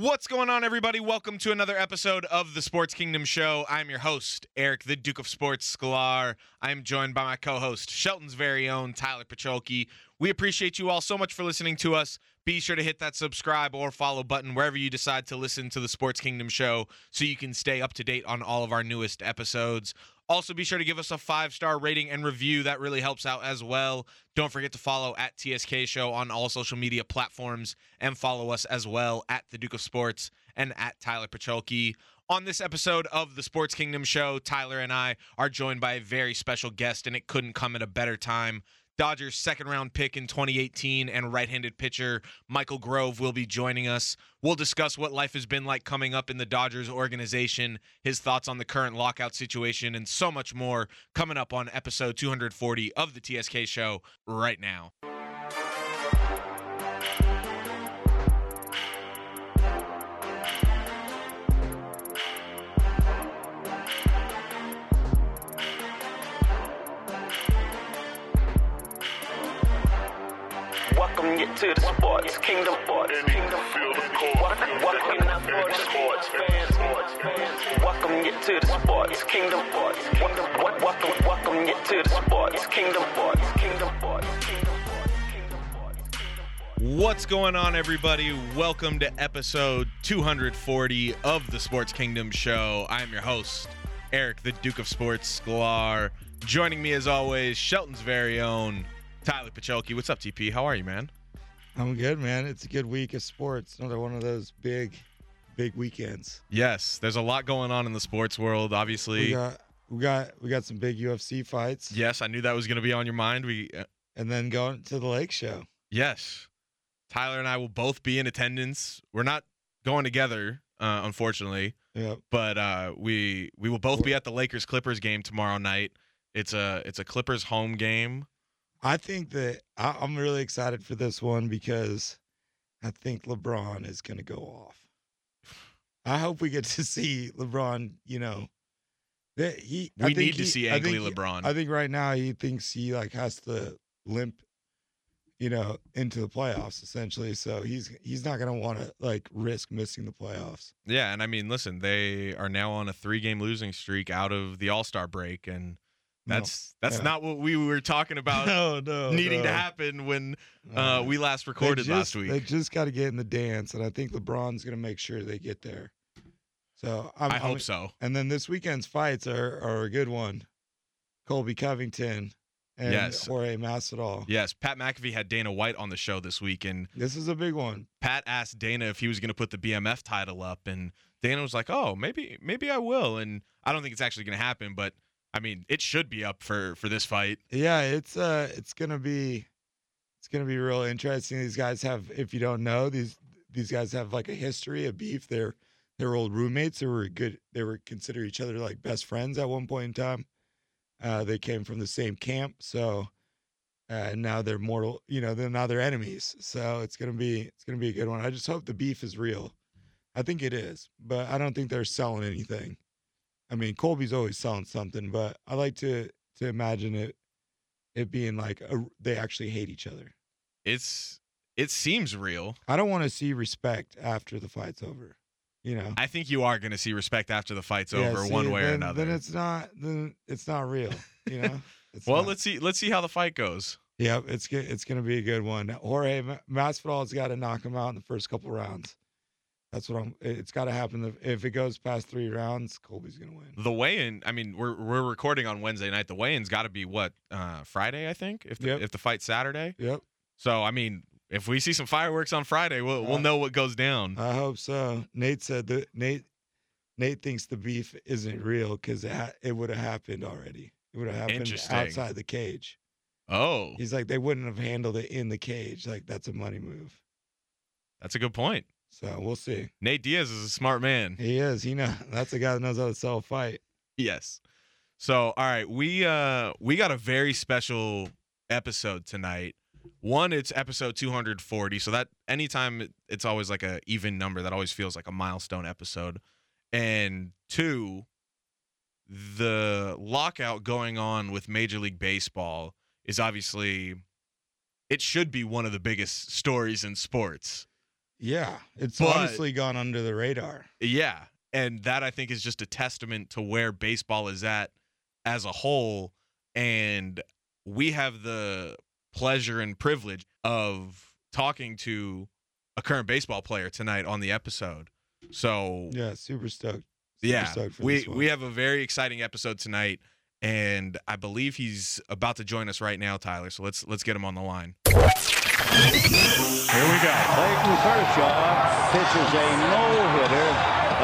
What's going on, everybody? Welcome to another episode of the Sports Kingdom Show. I'm your host, Eric, the Duke of Sports Sklar. I'm joined by my co host, Shelton's very own Tyler Pacholke. We appreciate you all so much for listening to us. Be sure to hit that subscribe or follow button wherever you decide to listen to the Sports Kingdom Show so you can stay up to date on all of our newest episodes. Also, be sure to give us a five star rating and review. That really helps out as well. Don't forget to follow at TSK Show on all social media platforms and follow us as well at the Duke of Sports and at Tyler Pacholke. On this episode of the Sports Kingdom Show, Tyler and I are joined by a very special guest, and it couldn't come at a better time. Dodgers second round pick in 2018 and right handed pitcher Michael Grove will be joining us. We'll discuss what life has been like coming up in the Dodgers organization, his thoughts on the current lockout situation, and so much more coming up on episode 240 of the TSK show right now. To the sports kingdom. Sports kingdom. Welcome, welcome for the sports fans. Welcome you to the sports kingdom. Sports kingdom. Welcome, welcome you to the sports kingdom. Sports kingdom. Sports kingdom. Sports kingdom. Sports kingdom. What's going on, everybody? Welcome to episode 240 of the Sports Kingdom Show. I am your host, Eric, the Duke of Sports Sklar. Joining me, as always, Shelton's very own Tyler Pacholke. What's up, TP? How are you, man? I'm good, man. It's a good week of sports. Another one of those big, big weekends. Yes, there's a lot going on in the sports world. We Obviously, got we got we got some big UFC fights, yes, I knew that was going to be on your mind. We, uh, and then going to the Lake Show. yes, Tyler and I will both be in attendance. We're not going together, uh, unfortunately. Yep. but uh, we we will both be at the Lakers Clippers game tomorrow night. It's a it's a Clippers home game. I think that I, I'm really excited for this one because I think LeBron is going to go off. I hope we get to see LeBron. You know, that he. I We think need to he- see angry LeBron. I think right now he thinks he like has to limp, you know, into the playoffs essentially. So he's he's not gonna want to like risk missing the playoffs. Yeah, and I mean, listen, they are now on a three game losing streak out of the All Star break, and No. that's that's Yeah. not what we were talking about no, no, needing to happen when No. uh, we last recorded just- last week. They just got to get in the dance, and I think LeBron's gonna make sure they get there. So I'm, I I'm- hope so. And then this weekend's fights are are a good one. Colby Covington and Yes. Jorge Masvidal. Yes, Pat McAfee had Dana White on the show this week, and This is a big one. Pat asked Dana if he was going to put the BMF title up, and Dana was like, "Oh, maybe, maybe I will." And I don't think it's actually going to happen, but I mean, it should be up for for this fight. Yeah, it's uh it's gonna be it's gonna be real interesting. These guys have if you don't know, these these guys have like a history of beef. They're they're old roommates. They were good they were consider each other like best friends at one point in time. Uh they came from the same camp, so uh now they're mortal you know, they're now they're enemies. So it's gonna be it's gonna be a good one. I just hope the beef is real. I think it is, but I don't think they're selling anything. I mean, Colby's always selling something, but I like to to imagine it it being like a, they actually hate each other. It's it seems real. I don't want to see respect after the fight's over. You know, I think you are going to see respect after the fight's Yeah, over, see, one way or another. Then it's not. Then it's not real. You know. Well, not. let's see. Let's see how the fight goes. Yep, it's. It's gonna be a good one. Jorge Ma- Masvidal's got to knock him out in the first couple rounds. That's what I'm. It's got to happen. If it goes past three rounds, Colby's gonna win. The weigh-in. I mean, we're we're recording on Wednesday night. The weigh-in's got to be what uh, Friday, I think. If the, Yep. if the fight's Saturday. Yep, So I mean, if we see some fireworks on Friday, we'll we'll Uh, know what goes down. I hope so. Nate said that Nate. Nate thinks the beef isn't real because it ha- it would have happened already. It would have happened outside the cage. oh, He's like, they wouldn't have handled it in the cage. Like that's a money move. that's a good point. So we'll see. Nate Diaz is a smart man. He is. He know that's a guy that knows how to sell a fight. Yes. So, all right, we uh we got a very special episode tonight. One, it's episode 240. So that anytime it's always like a even number, that always feels like a milestone episode. And two, the lockout going on with Major League Baseball is obviously it should be one of the biggest stories in sports. Yeah, it's But- honestly gone under the radar. Yeah. And that I think is just a testament to where baseball is at as a whole. And we have the pleasure and privilege of talking to a current baseball player tonight on the episode. So Yeah, super stoked. Super yeah, stoked we we have a very exciting episode tonight, and I believe he's about to join us right now, Tyler. So let's let's get him on the line. Here we go. Clayton Kershaw pitches a no-hitter,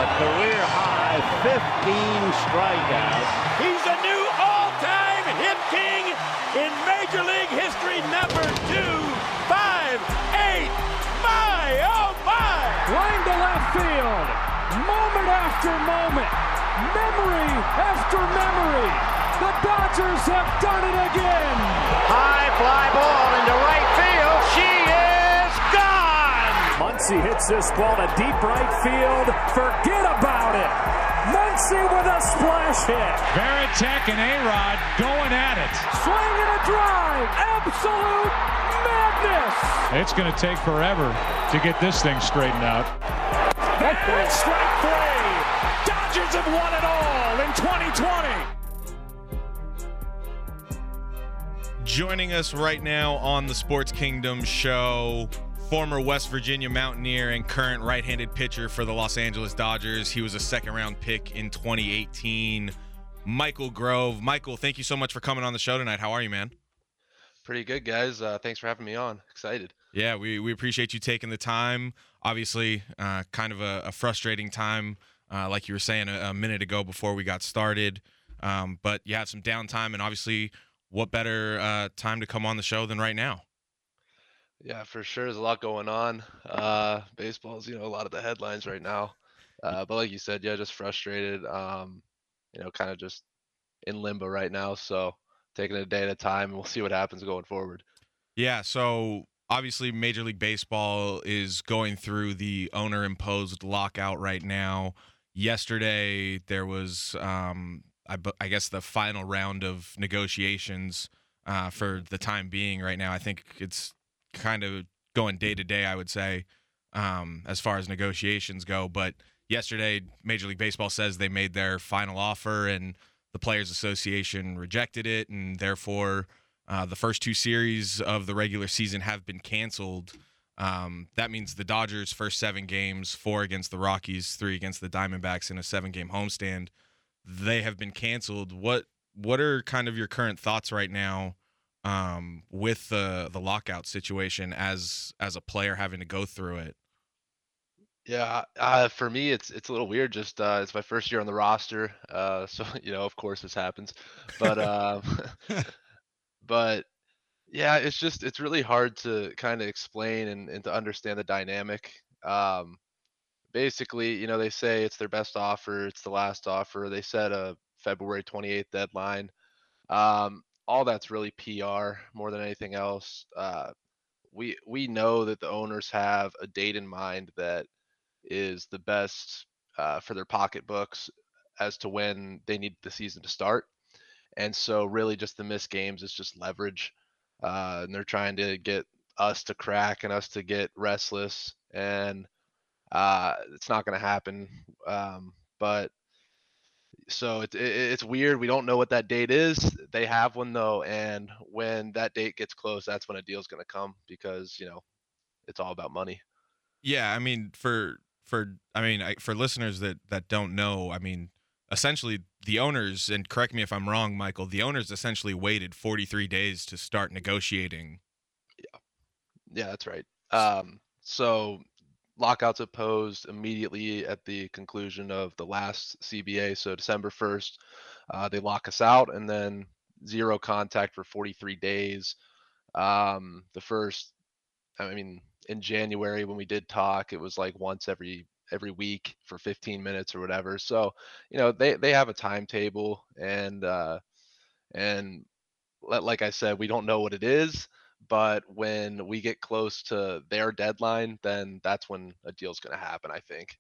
a career-high 15 strikeouts. He's a new all-time hit king in Major League history, number two, five, eight. My, oh my! line to left field, moment after moment, memory after memory. The Dodgers have done it again. High fly ball into right gone. Muncy hits this ball to deep right field. Forget about it. Muncy with a splash hit. Varitek and A-Rod going at it. Swing and a drive. Absolute madness. It's going to take forever to get this thing straightened out. And strike three. Dodgers have won it all in 2020. Joining us right now on the Sports Kingdom show, former West Virginia Mountaineer and current right-handed pitcher for the Los Angeles Dodgers. He was a second-round pick in 2018. Michael Grove. Michael, thank you so much for coming on the show tonight. How are you, man? Pretty good, guys. Uh, thanks for having me on. Excited. Yeah, we, we appreciate you taking the time. Obviously, uh, kind of a, a frustrating time, uh, like you were saying a, a minute ago before we got started. Um, but you had some downtime, and obviously, what better uh, time to come on the show than right now? Yeah, for sure. There's a lot going on. Uh, baseball's, you know, a lot of the headlines right now. Uh, but like you said, yeah, just frustrated. Um, you know, kind of just in limbo right now. So taking it a day at a time, and we'll see what happens going forward. Yeah, so obviously Major League Baseball is going through the owner imposed lockout right now. Yesterday there was um I, I guess the final round of negotiations uh, for the time being right now. I think it's kind of going day to day, I would say, um, as far as negotiations go. But yesterday, Major League Baseball says they made their final offer, and the Players Association rejected it, and therefore uh, the first two series of the regular season have been canceled. Um, that means the Dodgers' first seven games, four against the Rockies, three against the Diamondbacks in a seven-game homestand, they have been canceled. What what are kind of your current thoughts right now um, with the the lockout situation as as a player having to go through it? Yeah, uh, for me, it's it's a little weird. Just uh, it's my first year on the roster, uh, so you know, of course, this happens. But um, but yeah, it's just it's really hard to kind of explain and, and to understand the dynamic. Um, basically, you know, they say it's their best offer, it's the last offer. They set a February 28th deadline. Um, all that's really PR more than anything else. Uh, we we know that the owners have a date in mind that is the best uh, for their pocketbooks as to when they need the season to start. And so, really, just the missed games is just leverage. Uh, and they're trying to get us to crack and us to get restless. And uh, it's not going to happen. Um, but so it, it, it's weird. We don't know what that date is. They have one though, and when that date gets close, that's when a deal's going to come because you know it's all about money. Yeah, I mean for for I mean I, for listeners that that don't know, I mean essentially the owners and correct me if I'm wrong, Michael, the owners essentially waited 43 days to start negotiating. Yeah, yeah, that's right. Um, so lockouts opposed immediately at the conclusion of the last CBA. So December 1st, uh, they lock us out and then zero contact for 43 days. Um, the first, I mean, in January when we did talk, it was like once every every week for 15 minutes or whatever. So, you know, they they have a timetable and uh and li- like I said, we don't know what it is, but when we get close to their deadline, then that's when a deal's going to happen, I think.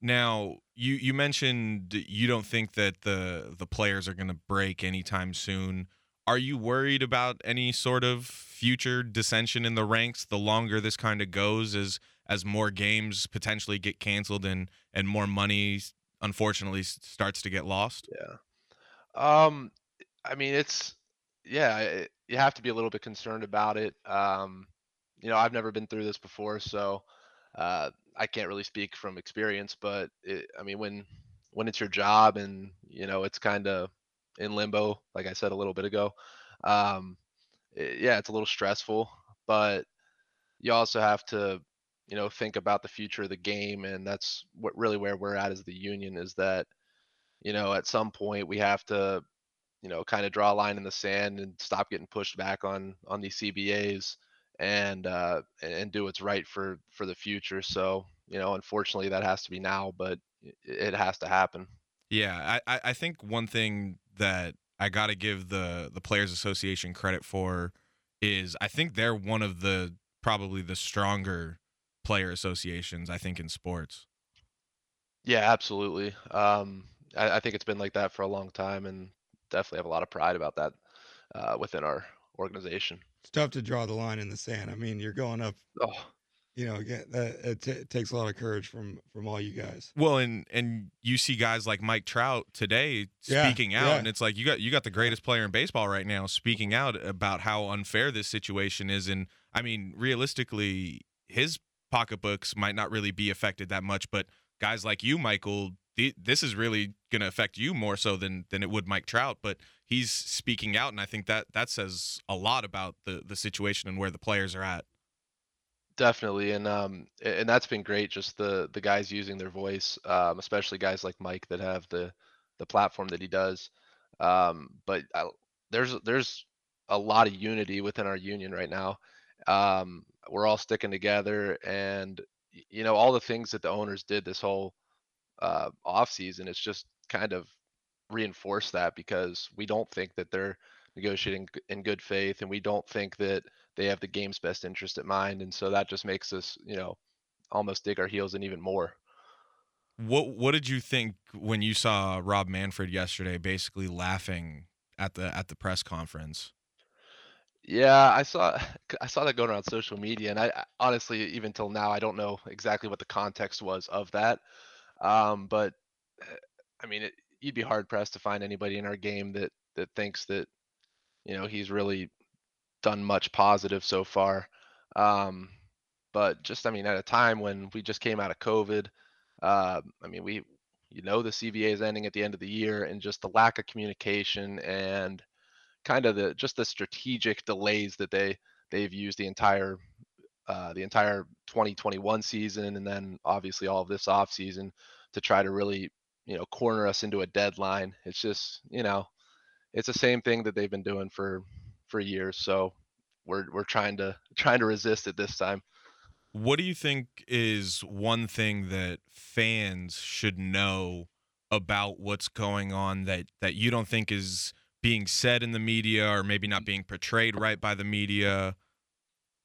Now, you you mentioned you don't think that the the players are going to break anytime soon. Are you worried about any sort of future dissension in the ranks the longer this kind of goes as as more games potentially get canceled and and more money unfortunately starts to get lost? Yeah. Um, I mean, it's yeah, it, you have to be a little bit concerned about it. Um, you know, I've never been through this before, so uh, I can't really speak from experience. But it, I mean, when when it's your job and you know it's kind of in limbo, like I said a little bit ago, um, it- yeah, it's a little stressful. But you also have to, you know, think about the future of the game, and that's what really where we're at as the union is that you know, at some point we have to, you know, kind of draw a line in the sand and stop getting pushed back on on these CBAs and uh and do what's right for for the future. So, you know, unfortunately that has to be now, but it has to happen. Yeah, I, I I think one thing that I got to give the the Players Association credit for is I think they're one of the probably the stronger player associations I think in sports. Yeah, absolutely. Um I, I think it's been like that for a long time and definitely have a lot of pride about that uh within our organization. It's tough to draw the line in the sand. I mean, you're going up. Oh, You know, it, t- it takes a lot of courage from from all you guys. Well, and and you see guys like Mike Trout today Yeah, speaking out, yeah. and it's like you got you got the greatest player in baseball right now speaking out about how unfair this situation is, and I mean, realistically, his pocketbooks might not really be affected that much, but guys like you, Michael, th- this is really going to affect you more so than than it would Mike Trout, but he's speaking out, and I think that that says a lot about the the situation and where the players are at. Definitely, and um, and that's been great. Just the the guys using their voice, um, especially guys like Mike that have the the platform that he does. Um, but I, there's there's a lot of unity within our union right now. Um, we're all sticking together, and you know all the things that the owners did this whole uh, off season. It's just kind of reinforced that because we don't think that they're negotiating in good faith, and we don't think that they have the game's best interest at mind, and so that just makes us, you know, almost dig our heels in even more. What what did you think when you saw Rob Manfred yesterday, basically laughing at the at the press conference? Yeah, I saw I saw that going around social media, and I I- honestly, even till now, I don't know exactly what the context was of that. Um, but uh, I mean, it, you'd be hard pressed to find anybody in our game that that thinks that you know he's really done much positive so far. Um, but just I mean, at a time when we just came out of COVID, uh, I mean, we you know the CBA is ending at the end of the year, and just the lack of communication and kind of the just the strategic delays that they they've used the entire uh, the entire 2021 season and then obviously all of this off season to try to really you know corner us into a deadline it's just you know it's the same thing that they've been doing for for years so we're we're trying to trying to resist it this time What do you think is one thing that fans should know about what's going on that that you don't think is being said in the media or maybe not being portrayed right by the media?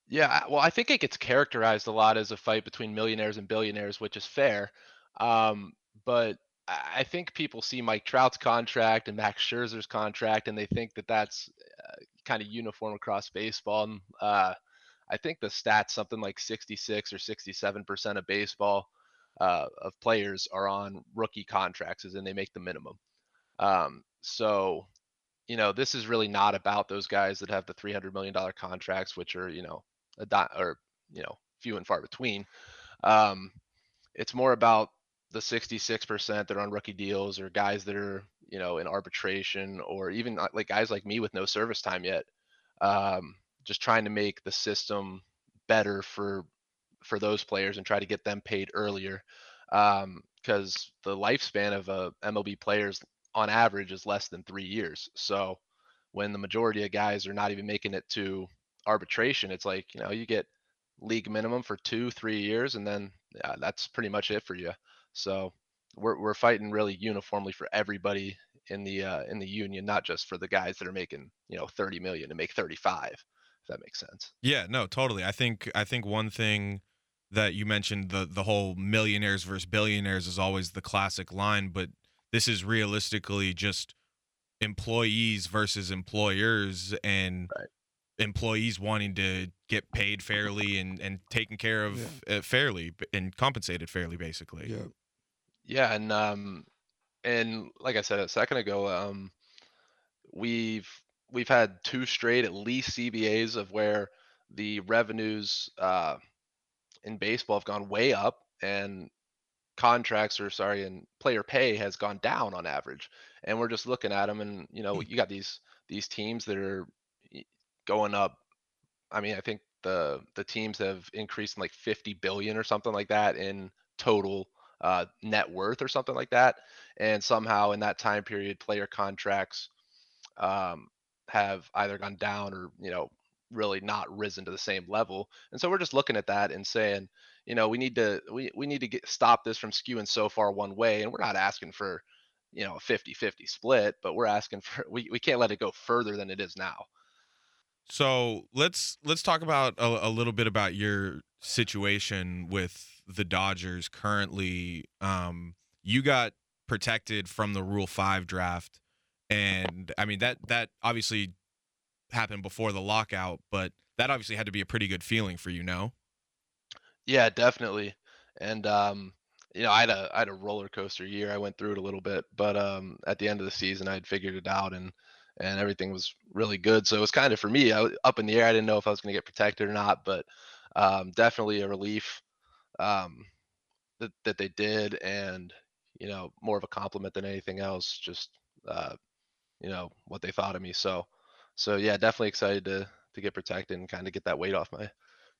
Yeah, well, I think it gets characterized a lot as a fight between millionaires and billionaires, which is fair. Um, but I think people see Mike Trout's contract and Max Scherzer's contract, and they think that that's uh, kind of uniform across baseball. And uh, I think the stats something like 66 or 67 percent of baseball uh, of players are on rookie contracts, as they make the minimum. Um, so you know, this is really not about those guys that have the three hundred million dollar contracts, which are you know a di- or you know few and far between. Um, it's more about the sixty six percent that are on rookie deals or guys that are you know in arbitration or even uh, like guys like me with no service time yet. Um, just trying to make the system better for for those players and try to get them paid earlier because the lifespan of a MLB players on average is less than three years. So when the majority of guys are not even making it to arbitration, it's like, you know, you get league minimum for two, three years, and then yeah, that's pretty much it for you. So we're we're fighting really uniformly for everybody in the uh, in the union, not just for the guys that are making, you know, 30 million to make 35, if that makes sense. Yeah, no, totally. I think I think one thing that you mentioned the the whole millionaires versus billionaires is always the classic line, but this is realistically just employees versus employers and Right. Employees wanting to get paid fairly and and taken care of uh, fairly and compensated fairly, basically. Yeah. Yeah, and um, and like I said a second ago, um, we've we've had two straight at least CBAs of where the revenues uh, in baseball have gone way up and contracts or sorry and player pay has gone down on average and we're just looking at them and you know you got these these teams that are y- going up i mean i think the the teams have increased in like 50 billion or something like that in total uh, net worth or something like that. And somehow in that time period player contracts um, have either gone down or you know really not risen to the same level. And so we're just looking at that and saying you know we need to we, we need to get stop this from skewing so far one way. And we're not asking for you know a 50 50 split but we're asking for we, we can't let it go further than it is now So let's let's talk about a, a little bit about your situation with the Dodgers currently. Um, you got protected from the Rule Five draft, and I mean that that obviously happened before the lockout, but that obviously had to be a pretty good feeling for you, no? Yeah, definitely. And um, you know, I had a I had a roller coaster year. I went through it a little bit, but um, at the end of the season, I had figured it out, and and everything was really good. So it was kind of for me I, up in the air. I didn't know if I was going to get protected or not, but um, definitely a relief um, that that they did, and you know, more of a compliment than anything else. Just uh, you know what they thought of me. So so yeah, definitely excited to to get protected and kind of get that weight off my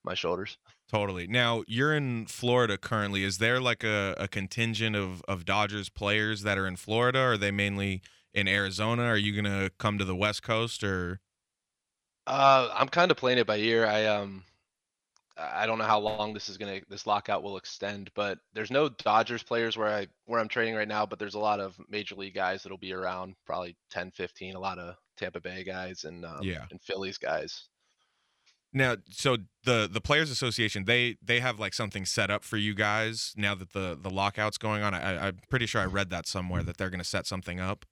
my shoulders. Totally. Now you're in Florida currently. Is there like a, a contingent of, of Dodgers players that are in Florida? Or are they mainly in Arizona? Are you gonna come to the West Coast or Uh, I'm kind of playing it by ear. I um, I don't know how long this is gonna this lockout will extend, but there's no Dodgers players where I where I'm training right now, but there's a lot of major league guys that'll be around, probably 10, 15, a lot of Tampa Bay guys and um, Yeah. and Phillies guys. now? So the the Players Association they they have like something set up for you guys now that the the lockout's going on. I, I'm pretty sure I read that somewhere that they're gonna set something up.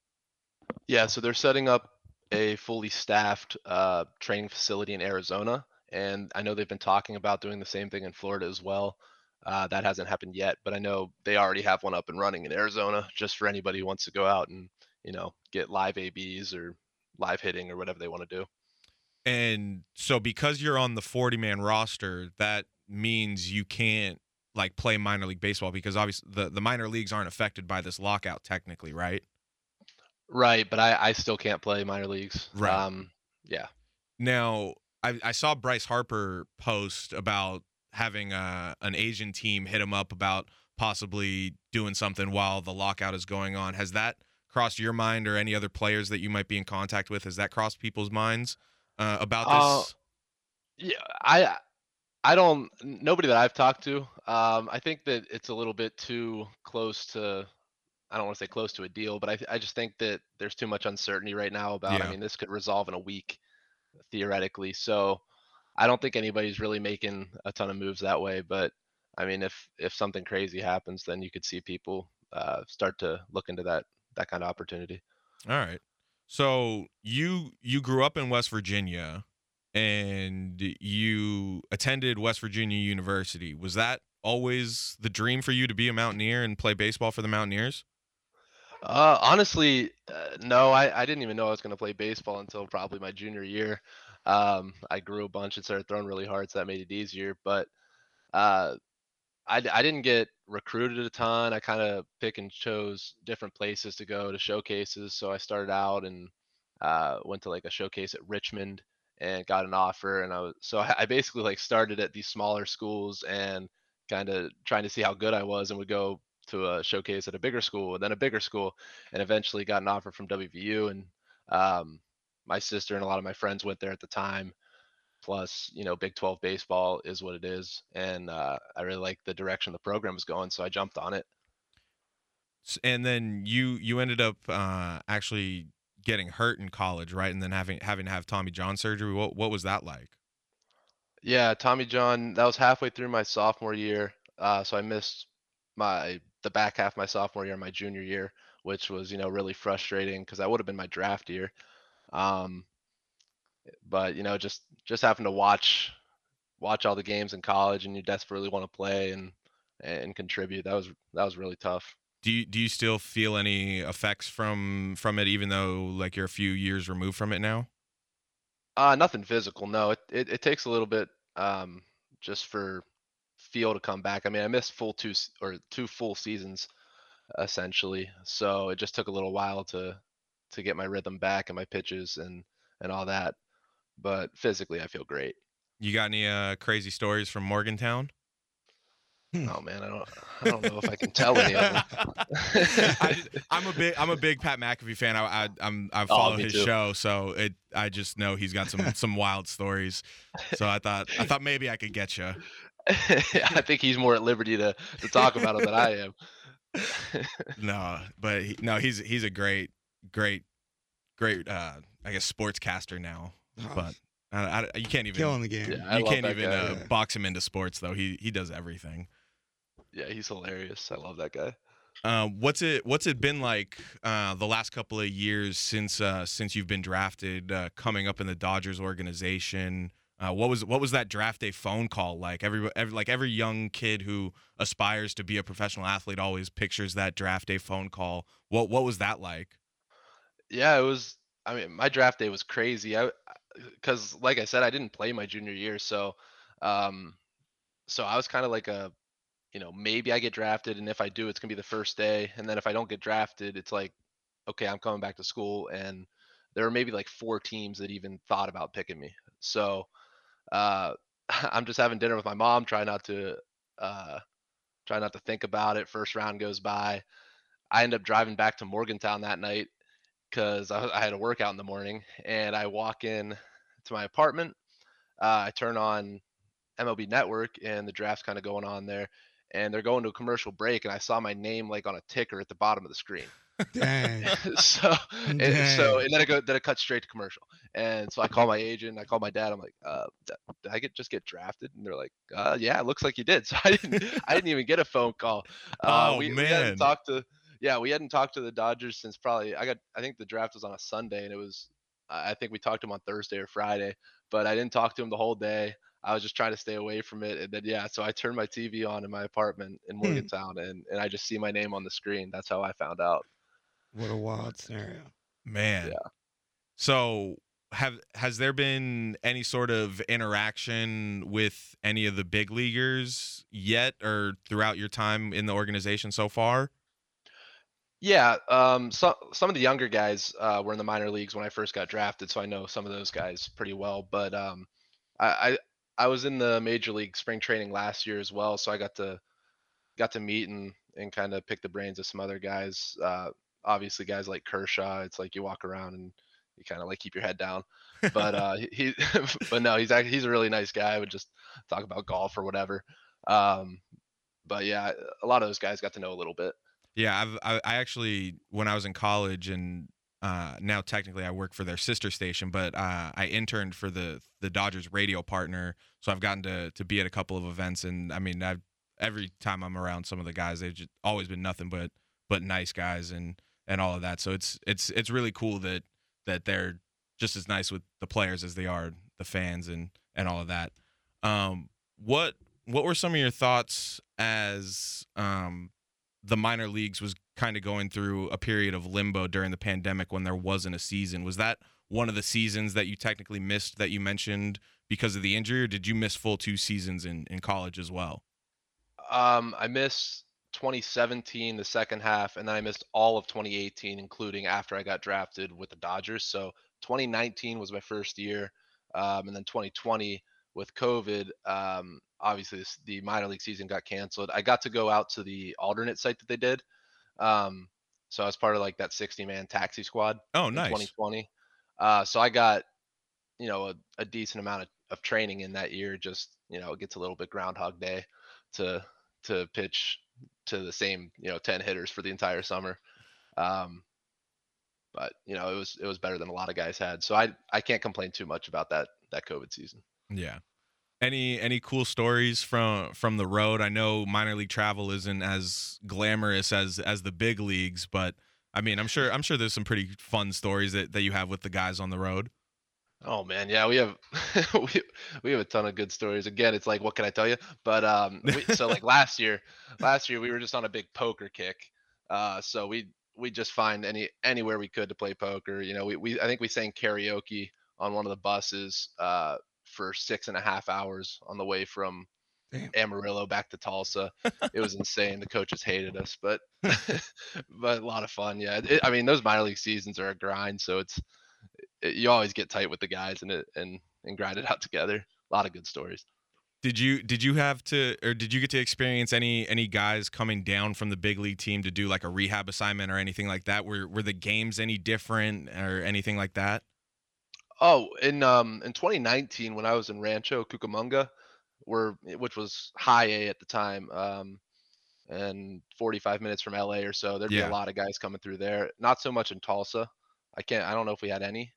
Yeah, so they're setting up a fully staffed uh, training facility in Arizona, and I know they've been talking about doing the same thing in Florida as well. Uh, that hasn't happened yet, but I know they already have one up and running in Arizona, just for anybody who wants to go out and you know get live ABs or live hitting or whatever they want to do. And so because you're on the 40 man roster, that means you can't like play minor league baseball because obviously the, the minor leagues aren't affected by this lockout technically, right? Right, but I, I still can't play minor leagues. Right. Um, yeah. Now, I, I saw Bryce Harper post about having a, an Asian team hit him up about possibly doing something while the lockout is going on. Has that crossed your mind or any other players that you might be in contact with? Has that crossed people's minds uh, about Uh, this? Yeah, I I don't nobody that I've talked to. Um, I think that it's a little bit too close to. I don't want to say close to a deal, but I I just think that there's too much uncertainty right now about. Yeah. I mean, this could resolve in a week, theoretically. So I don't think anybody's really making a ton of moves that way. But I mean, if if something crazy happens, then you could see people uh, start to look into that that kind of opportunity. All right. So you you grew up in West Virginia and you attended West Virginia University. Was that always the dream for you to be a Mountaineer and play baseball for the Mountaineers? Uh, honestly, uh, no, I, I didn't even know I was going to play baseball until probably my junior year. Um, I grew a bunch and started throwing really hard, so that made it easier. But uh, I, I didn't get recruited a ton. I kind of pick and chose different places to go to showcases. So I started out and uh, went to like a showcase at Richmond and got an offer. And I was so I, I basically like started at these smaller schools and kind of trying to see how good I was, and would go to a showcase at a bigger school and then a bigger school, and eventually got an offer from WVU. And um, my sister and a lot of my friends went there at the time plus you know big 12 baseball is what it is and uh, i really like the direction the program was going so i jumped on it And then you you ended up uh, actually getting hurt in college, right? And then having having to have Tommy John surgery. What what was that like? yeah tommy john that was halfway through my sophomore year uh, so i missed my the back half of my sophomore year my junior year which was you know really frustrating because that would have been my draft year um, but you know, just just having to watch watch all the games in college, and you desperately want to play and and contribute. That was that was really tough. Do you do you still feel any effects from from it, even though like you're a few years removed from it now? Uh, nothing physical. No, it, it, it takes a little bit um, just for feel to come back. I mean, I missed full two s- or two full seasons essentially, so it just took a little while to to get my rhythm back and my pitches and and all that. But physically, I feel great. You got any uh, crazy stories from Morgantown? Oh man, I don't I don't know if I can tell any of them. I, I'm a big I'm a big Pat McAfee fan. I, I I'm I Oh, follow me his too. show, so it I just know he's got some some wild stories. So I thought I thought maybe I could get you. I think he's more at liberty to to talk about it than I am. No, but he, no, he's he's a great great great uh I guess sportscaster now. Oh, But I, I, you can't even killing the game. Yeah, you can't even guy. uh, box him into sports though. He he does everything. Yeah, he's hilarious. I love that guy. Uh, what's it What's it been like uh, the last couple of years since uh, since you've been drafted, uh, coming up in the Dodgers organization? Uh, what was what was that draft day phone call like? Every, every like every young kid who aspires to be a professional athlete always pictures that draft day phone call. What what was that like? Yeah, it was. I mean, my draft day was crazy. I, because like I said, I didn't play my junior year, so, um, so I was kind of like a, you know, maybe I get drafted, and if I do, it's gonna be the first day, and then if I don't get drafted, it's like, okay, I'm coming back to school, and there were maybe like four teams that even thought about picking me. So, uh, I'm just having dinner with my mom, try not to, uh, try not to think about it. First round goes by. I end up driving back to Morgantown that night because I, I had a workout in the morning and I walk in to my apartment. Uh, I turn on MLB Network and the draft's kind of going on there and they're going to a commercial break and I saw my name like on a ticker at the bottom of the screen. Dang. so and so and then I go then it cuts straight to commercial. And so I call my agent, I call my dad, I'm like, uh, did I get just get drafted? And they're like, uh, yeah, it looks like you did. So I didn't I didn't even get a phone call. Uh, Oh, we, we man. hadn't talked to yeah, we hadn't talked to the Dodgers since probably I got I think the draft was on a Sunday and it was I I think we talked to him on Thursday or Friday, but I didn't talk to him the whole day. I was just trying to stay away from it. And then yeah, so I turned my TV on in my apartment in Hmm. Morgantown and, and I just see my name on the screen. That's how I found out. What a wild scenario. Man. Yeah. So have has there been any sort of interaction with any of the big leaguers yet or throughout your time in the organization so far? Yeah, um, so, some of the younger guys uh, were in the minor leagues when I first got drafted, so I know some of those guys pretty well. But um, I, I I was in the major league spring training last year as well, so I got to got to meet and and kind of pick the brains of some other guys. Uh, obviously, guys like Kershaw, it's like you walk around and you kind of like keep your head down. But uh, he, but no, he's actually he's a really nice guy. I would just talk about golf or whatever. Um, but yeah, a lot of those guys got to know a little bit. Yeah, I've, I I actually when I was in college and uh, now technically I work for their sister station, but uh, I interned for the the Dodgers radio partner, so I've gotten to to be at a couple of events, and I mean, I've every time I'm around some of the guys, they've just always been nothing but but nice guys and and all of that. So it's it's it's really cool that that they're just as nice with the players as they are the fans and and all of that. Um, what what were some of your thoughts as um, the minor leagues was kind of going through a period of limbo during the pandemic when there wasn't a season? Was that one of the seasons that you technically missed that you mentioned because of the injury, or did you miss full two seasons in in college as well? Um, I missed 2017, the second half, and then I missed all of 2018, including after I got drafted with the Dodgers. So 2019 was my first year, um, and then 2020 with COVID. Um, obviously, this, the minor league season got canceled. I got to go out to the alternate site that they did. Um, so I was part of like that 60 man taxi squad Oh, nice. 2020. Uh, so I got, you know, a, a decent amount of, of training in that year. Just, you know, it gets a little bit Groundhog Day to to pitch to the same, you know, 10 hitters for the entire summer. Um, but you know, it was it was better than a lot of guys had. So I I can't complain too much about that that COVID season. Yeah. Any any cool stories from from the road? I know minor league travel isn't as glamorous as as the big leagues, but I mean, I'm sure I'm sure there's some pretty fun stories that, that you have with the guys on the road. Oh man, yeah, we have we, we have a ton of good stories. Again, it's like what can I tell you? But um, we, so like last year, last year we were just on a big poker kick. Uh, so we we just find any anywhere we could to play poker. You know, we, we I think we sang karaoke on one of the buses uh, for six and a half hours on the way from Damn. Amarillo back to Tulsa. it was insane. The coaches hated us, but but a lot of fun. Yeah, it, I mean those minor league seasons are a grind, so it's it, you always get tight with the guys and it and and grind it out together. A lot of good stories. Did you did you have to or did you get to experience any any guys coming down from the big league team to do like a rehab assignment or anything like that? Were were the games any different or anything like that? Oh, in um in 2019 when I was in Rancho Cucamonga, where which was high A at the time, um, and 45 minutes from LA or so, there'd be a lot of guys coming through there. Not so much in Tulsa. I can't. I don't know if we had any,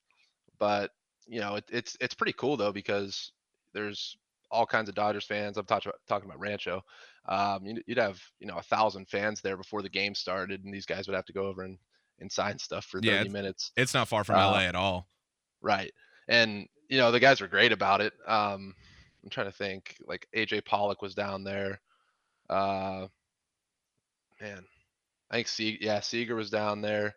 but you know, it, it's it's pretty cool though because there's all kinds of Dodgers fans. I'm talking about, talking about Rancho. Um, you'd, you'd have you know a thousand fans there before the game started, and these guys would have to go over and and sign stuff for 30 Yeah, it's- minutes. It's not far from Uh, LA at all. Right. And you know, the guys were great about it. Um I'm trying to think like AJ Pollock was down there. Uh man. I think Se- yeah, Seager was down there.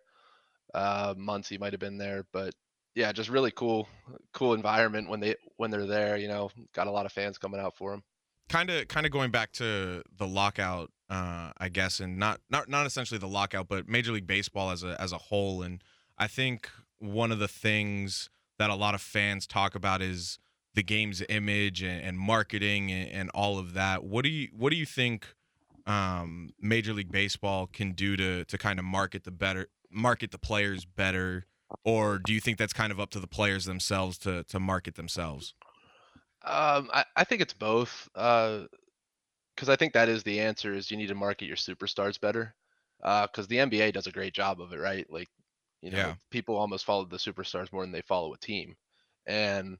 Uh Muncy might have been there, but yeah, just really cool cool environment when they when they're there, you know, got a lot of fans coming out for them. kind of kind of going back to the lockout uh i guess and not not not essentially the lockout but major league baseball as a as a whole and i think one of the things that a lot of fans talk about is the game's image and, and marketing and, and all of that what do you what do you think um major league baseball can do to to kind of market the better market the players better or do you think that's kind of up to the players themselves to to market themselves Um, I, I think it's both. Uh, because I think that is the answer is you need to market your superstars better. Uh, because the NBA does a great job of it, right? Like, you know, Yeah. people almost follow the superstars more than they follow a team. And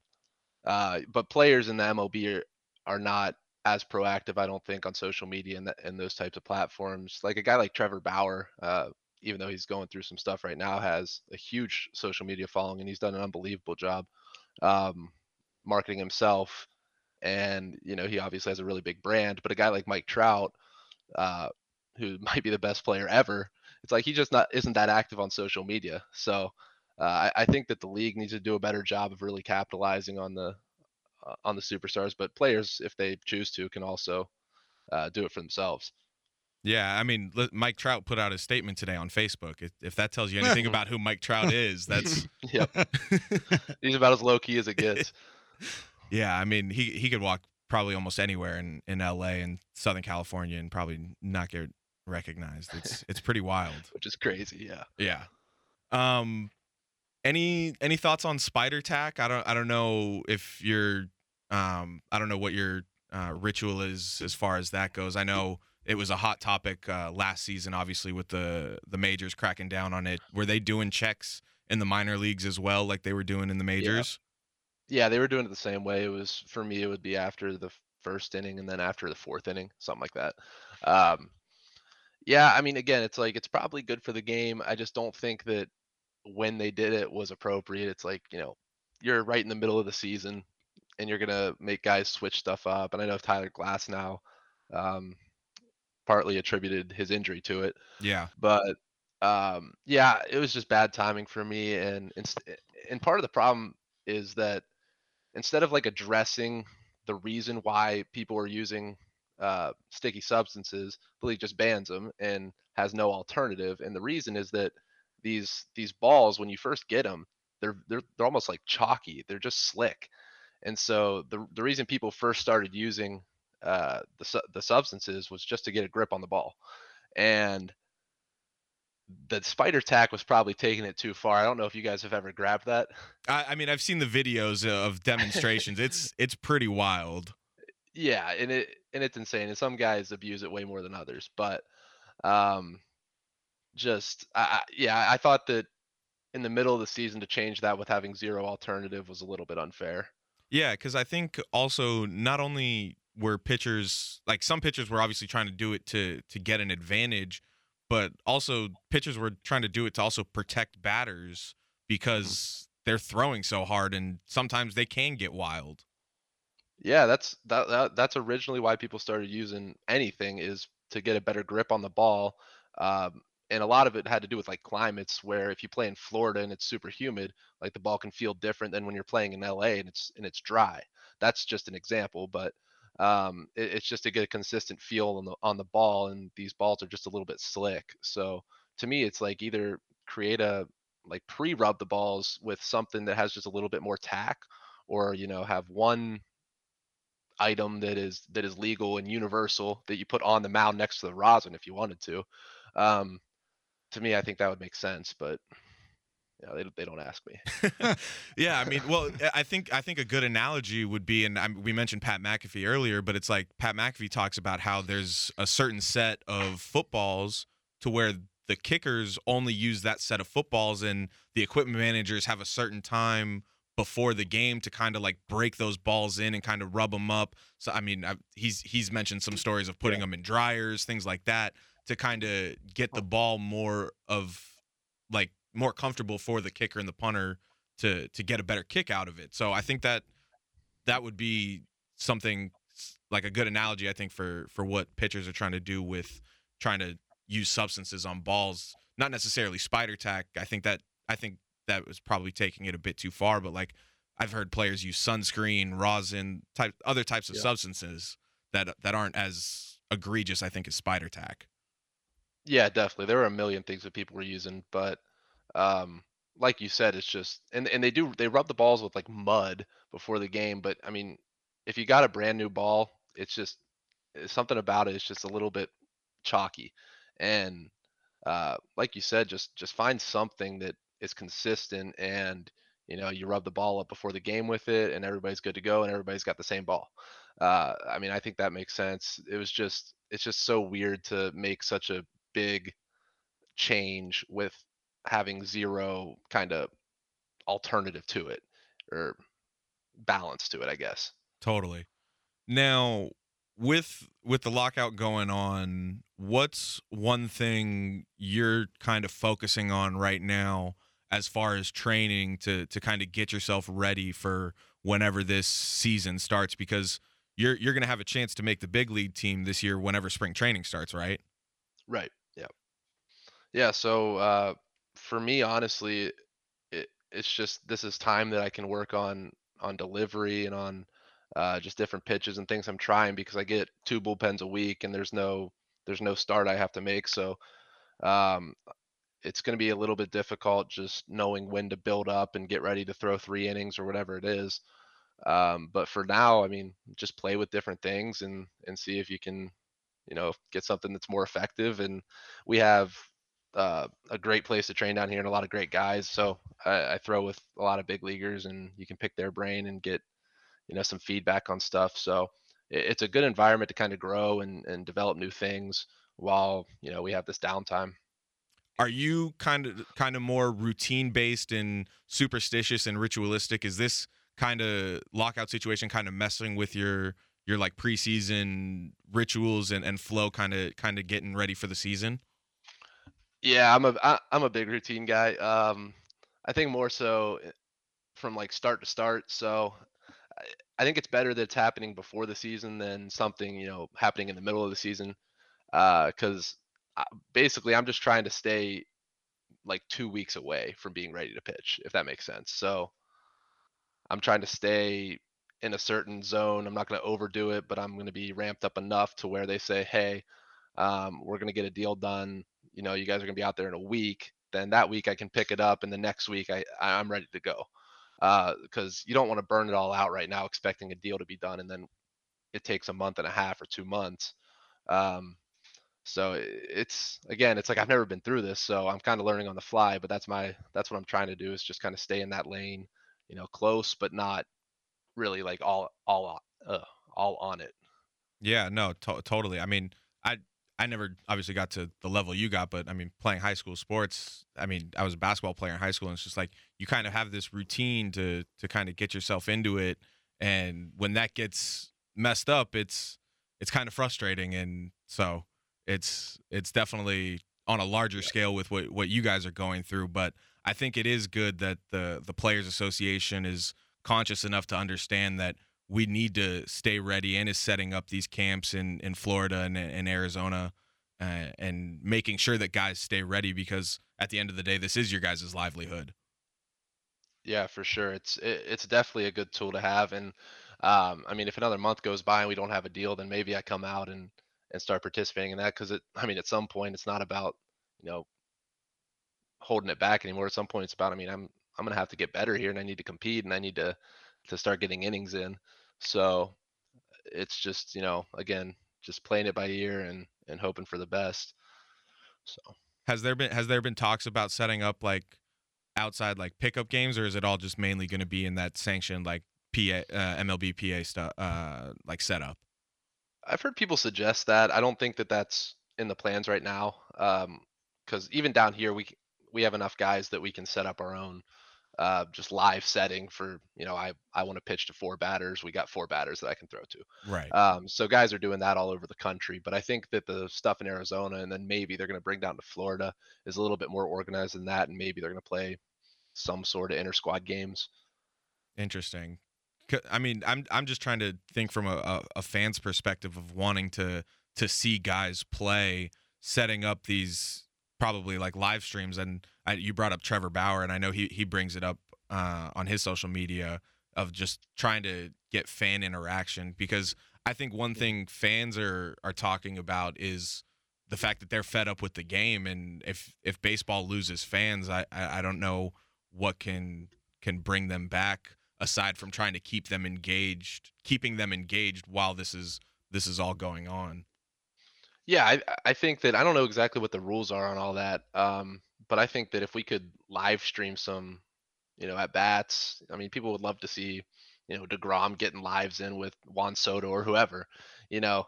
uh, but players in the MLB are, are not as proactive, I don't think, on social media and, that, and those types of platforms. Like a guy like Trevor Bauer, uh, even though he's going through some stuff right now, has a huge social media following and he's done an unbelievable job um, marketing himself. And, you know, he obviously has a really big brand, but a guy like Mike Trout, uh, who might be the best player ever, it's like he just not isn't that active on social media. So uh, I, I think that the league needs to do a better job of really capitalizing on the uh, on the superstars, but players, if they choose to, can also uh, do it for themselves. Yeah, I mean, Mike Trout put out a statement today on Facebook. If, if that tells you anything about who Mike Trout is, that's Yep, he's about as low key as it gets. yeah. I mean, he he could walk probably almost anywhere in in L.A. and Southern California and probably not get recognized. It's it's pretty wild. which is crazy. Yeah. Yeah. Um, any any thoughts on spider tack? I don't I don't know if you're um I don't know what your uh, ritual is as far as that goes. I know it was a hot topic uh, last season, obviously with the the majors cracking down on it. Were they doing checks in the minor leagues as well, like they were doing in the majors? Yeah, they were doing it the same way. It was for me, it would be after the first inning and then after the fourth inning, something like that. Um, yeah, I mean, again, it's like it's probably good for the game. I just don't think that when they did it was appropriate. It's like you know, you're right in the middle of the season, and you're gonna make guys switch stuff up. And I know Tyler Glasnow, um, partly attributed his injury to it Yeah. but um, yeah, it was just bad timing for me. And inst- and part of the problem is that instead of like addressing the reason why people are using uh, sticky substances, the league just bans them and has no alternative. And the reason is that these these balls, when you first get them, they're they're they're almost like chalky. They're just slick. And so the the reason people first started using uh, the su- the substances was just to get a grip on the ball. And the spider tack was probably taking it too far. I don't know if you guys have ever grabbed that. I, I mean, I've seen the videos of demonstrations. it's it's pretty wild. Yeah, and it and it's insane. And some guys abuse it way more than others. But um, just I- yeah, I thought that in the middle of the season to change that with having zero alternative was a little bit unfair. Yeah, because I think also not only were pitchers like some pitchers were obviously trying to do it to to get an advantage, but also pitchers were trying to do it to also protect batters because they're throwing so hard and sometimes they can get wild. Yeah, that's that, that that's originally why people started using anything is to get a better grip on the ball. Um, and a lot of it had to do with like climates where if you play in Florida and it's super humid, like the ball can feel different than when you're playing in LA and it's and it's dry. That's just an example, but um, it, it's just to get a consistent feel on the on the ball, and these balls are just a little bit slick. So to me, it's like either create a like pre-rub the balls with something that has just a little bit more tack, or you know have one item that is that is legal and universal that you put on the mound next to the rosin if you wanted to. Um, to me, I think that would make sense, but yeah, they, they don't ask me. yeah, I mean, well, I think I think a good analogy would be, and I, we mentioned Pat McAfee earlier, but it's like Pat McAfee talks about how there's a certain set of footballs to where the kickers only use that set of footballs, and the equipment managers have a certain time before the game to kind of like break those balls in and kind of rub them up. So I mean, I've, he's he's mentioned some stories of putting yeah. them in dryers, things like that, to kind of get the ball more of like more comfortable for the kicker and the punter to to get a better kick out of it. So I think that that would be something like a good analogy I think for for what pitchers are trying to do with trying to use substances on balls, not necessarily spider tack. I think that I think that was probably taking it a bit too far, but like I've heard players use sunscreen, rosin, type other types of yeah. substances that that aren't as egregious I think as spider tack. Yeah, definitely. There were a million things that people were using, but um, like you said, it's just and and they do they rub the balls with like mud before the game. But I mean, if you got a brand new ball, it's just it's something about it. It's just a little bit chalky, and uh, like you said, just just find something that is consistent and you know you rub the ball up before the game with it and everybody's good to go and everybody's got the same ball uh, i mean i think that makes sense it was just it's just so weird to make such a big change with having zero kind of alternative to it or balance to it, I guess. Totally. Now, with with the lockout going on, what's one thing you're kind of focusing on right now as far as training to to kind of get yourself ready for whenever this season starts because you're you're going to have a chance to make the big league team this year whenever spring training starts, right? Right. Yeah. Yeah, so uh for me, honestly, it, it's just this is time that I can work on on delivery and on uh, just different pitches and things I'm trying because I get two bullpens a week and there's no there's no start I have to make. So um, it's going to be a little bit difficult just knowing when to build up and get ready to throw three innings or whatever it is. Um, but for now, I mean, just play with different things and and see if you can, you know, get something that's more effective. And we have uh, a great place to train down here and a lot of great guys. So I, I, throw with a lot of big leaguers, and you can pick their brain and get you know some feedback on stuff. So it, it's a good environment to kind of grow and, and develop new things while you know we have this downtime. Are you kind of kind of more routine based and superstitious and ritualistic? Is this kind of lockout situation kind of messing with your your like preseason rituals and, and flow kind of kind of getting ready for the season? Yeah, I'm a I, I'm a big routine guy. Um, I think more so eh, from like start to start. So I, I think it's better that it's happening before the season than something you know happening in the middle of the season. Because uh, basically, I'm just trying to stay like two weeks away from being ready to pitch, if that makes sense. So I'm trying to stay in a certain zone. I'm not going to overdo it, but I'm going to be ramped up enough to where they say, "Hey, um, we're going to get a deal done you know you guys are going to be out there in a week then that week i can pick it up and the next week i i'm ready to go. Because uh, you don't want to burn it all out right now expecting a deal to be done and then it takes a month and a half or two months. Um, so it's again it's like i've never been through this so i'm kind of learning on the fly but that's my that's what i'm trying to do is just kind of stay in that lane you know close but not really like all all uh, all on it. Yeah no to- totally i mean i never obviously got to the level you got, but I mean, playing high school sports, I mean, I was a basketball player in high school, and it's just like you kind of have this routine to to kind of get yourself into it, and when that gets messed up, it's it's kind of frustrating, and so it's it's definitely on a larger scale with what what you guys are going through. But I think it is good that the the Players Association is conscious enough to understand that we need to stay ready and is setting up these camps in in Florida and in Arizona uh, and making sure that guys stay ready because at the end of the day, this is your guys' livelihood. Yeah, for sure. It's it, it's definitely a good tool to have. And um, I mean, if another month goes by and we don't have a deal, then maybe I come out and and start participating in that because it. I mean, at some point, it's not about you know holding it back anymore. At some point, it's about I mean, I'm I'm gonna have to get better here, and I need to compete, and I need to to start getting innings in. So it's just you know again just playing it by ear and and hoping for the best. So has there been has there been talks about setting up like outside like pickup games, or is it all just mainly going to be in that sanctioned like PA uh, MLB PA stuff uh, like setup? I've heard people suggest that. I don't think that that's in the plans right now. Um Because even down here, we we have enough guys that we can set up our own uh, just live setting for you know I I want to pitch to four batters. We got four batters that I can throw to. Right. Um, so guys are doing that all over the country. But I think that the stuff in Arizona and then maybe they're going to bring down to Florida is a little bit more organized than that, and maybe they're going to play some sort of inter squad games. Interesting. I mean, I'm I'm just trying to think from a, a, a fan's perspective of wanting to to see guys play, setting up these probably like live streams. And I, you brought up Trevor Bauer, and I know he he brings it up uh, on his social media of just trying to get fan interaction because I think one thing fans are are talking about is the fact that they're fed up with the game, and if if baseball loses fans, I I, I don't know what can can bring them back aside from trying to keep them engaged, keeping them engaged while this is this is all going on. Yeah, I I think that I don't know exactly what the rules are on all that, um, but I think that if we could live stream some, you know, at bats, I mean, people would love to see, you know, Degrom getting lives in with Juan Soto or whoever, you know,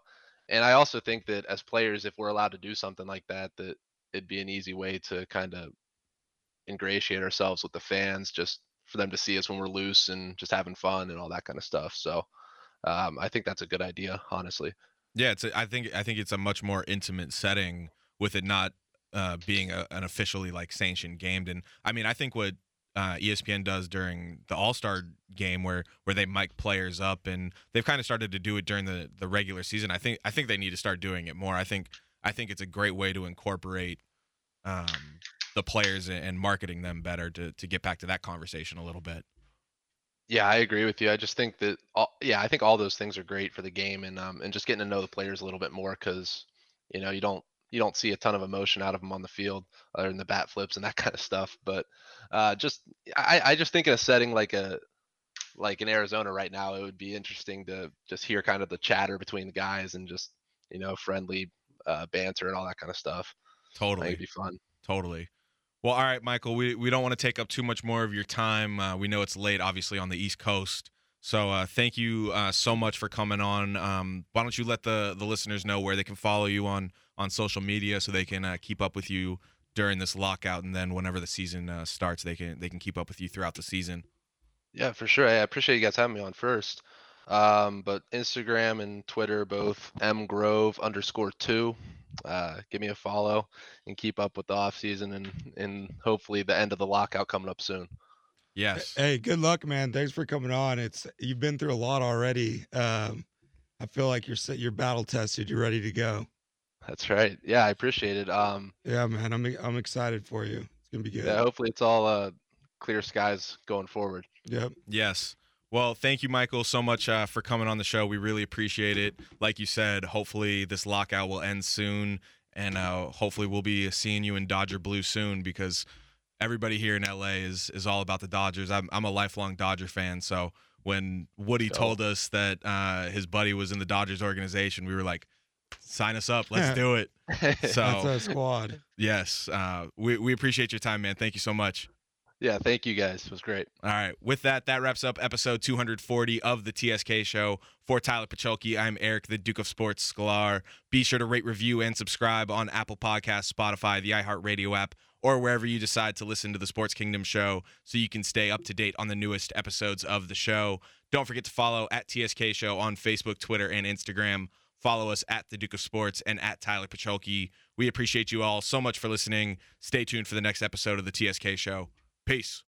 and I also think that as players, if we're allowed to do something like that, that it'd be an easy way to kind of ingratiate ourselves with the fans, just for them to see us when we're loose and just having fun and all that kind of stuff. So um, I think that's a good idea, honestly. Yeah, it's. A, I think I think it's a much more intimate setting with it not uh, being a, an officially like sanctioned game. And I mean, I think what uh, ESPN does during the All Star game, where where they mic players up, and they've kind of started to do it during the the regular season. I think I think they need to start doing it more. I think I think it's a great way to incorporate um, the players and marketing them better to to get back to that conversation a little bit. Yeah, I agree with you. I just think that all, yeah, I think all those things are great for the game and um and just getting to know the players a little bit more because you know you don't you don't see a ton of emotion out of them on the field other than the bat flips and that kind of stuff. But uh, just I I just think in a setting like a like in Arizona right now, it would be interesting to just hear kind of the chatter between the guys and just you know friendly uh, banter and all that kind of stuff. Totally, it'd be fun. Totally. Well, all right, Michael, we, we don't want to take up too much more of your time. Uh, we know it's late, obviously, on the East Coast. So uh, thank you uh, so much for coming on. Um, why don't you let the, the listeners know where they can follow you on, on social media so they can uh, keep up with you during this lockout, and then whenever the season uh, starts, they can they can keep up with you throughout the season. Yeah, for sure. I appreciate you guys having me on first. Um, but Instagram and Twitter both m grove underscore two uh, give me a follow and keep up with the off season and and hopefully the end of the lockout coming up soon. Yes. Hey, good luck, man. Thanks for coming on. It's you've been through a lot already. Um, I feel like you're set, you're battle tested. You're ready to go. That's right. Yeah, I appreciate it. Um, yeah, man. I'm I'm excited for you. It's gonna be good. Yeah, hopefully it's all uh, clear skies going forward. Yep. Yes. Well, thank you, Michael, so much uh, for coming on the show. We really appreciate it. Like you said, hopefully this lockout will end soon, and uh, hopefully we'll be seeing you in Dodger blue soon because everybody here in LA is is all about the Dodgers. I'm I'm a lifelong Dodger fan, so when Woody told us that uh, his buddy was in the Dodgers organization, we were like, sign us up. Let's do it. So that's a squad. Yes. Uh, we, we appreciate your time, man. Thank you so much. Yeah, thank you guys. It was great. All right. With that, that wraps up episode 240 of the TSK show. For Tyler Pacholke, I'm Eric, the Duke of Sports Sklar. Be sure to rate, review, and subscribe on Apple Podcasts, Spotify, the iHeartRadio app, or wherever you decide to listen to the Sports Kingdom show so you can stay up to date on the newest episodes of the show. Don't forget to follow at TSK Show on Facebook, Twitter, and Instagram. Follow us at the Duke of Sports and at Tyler Pacholke. We appreciate you all so much for listening. Stay tuned for the next episode of the TSK show. Peace.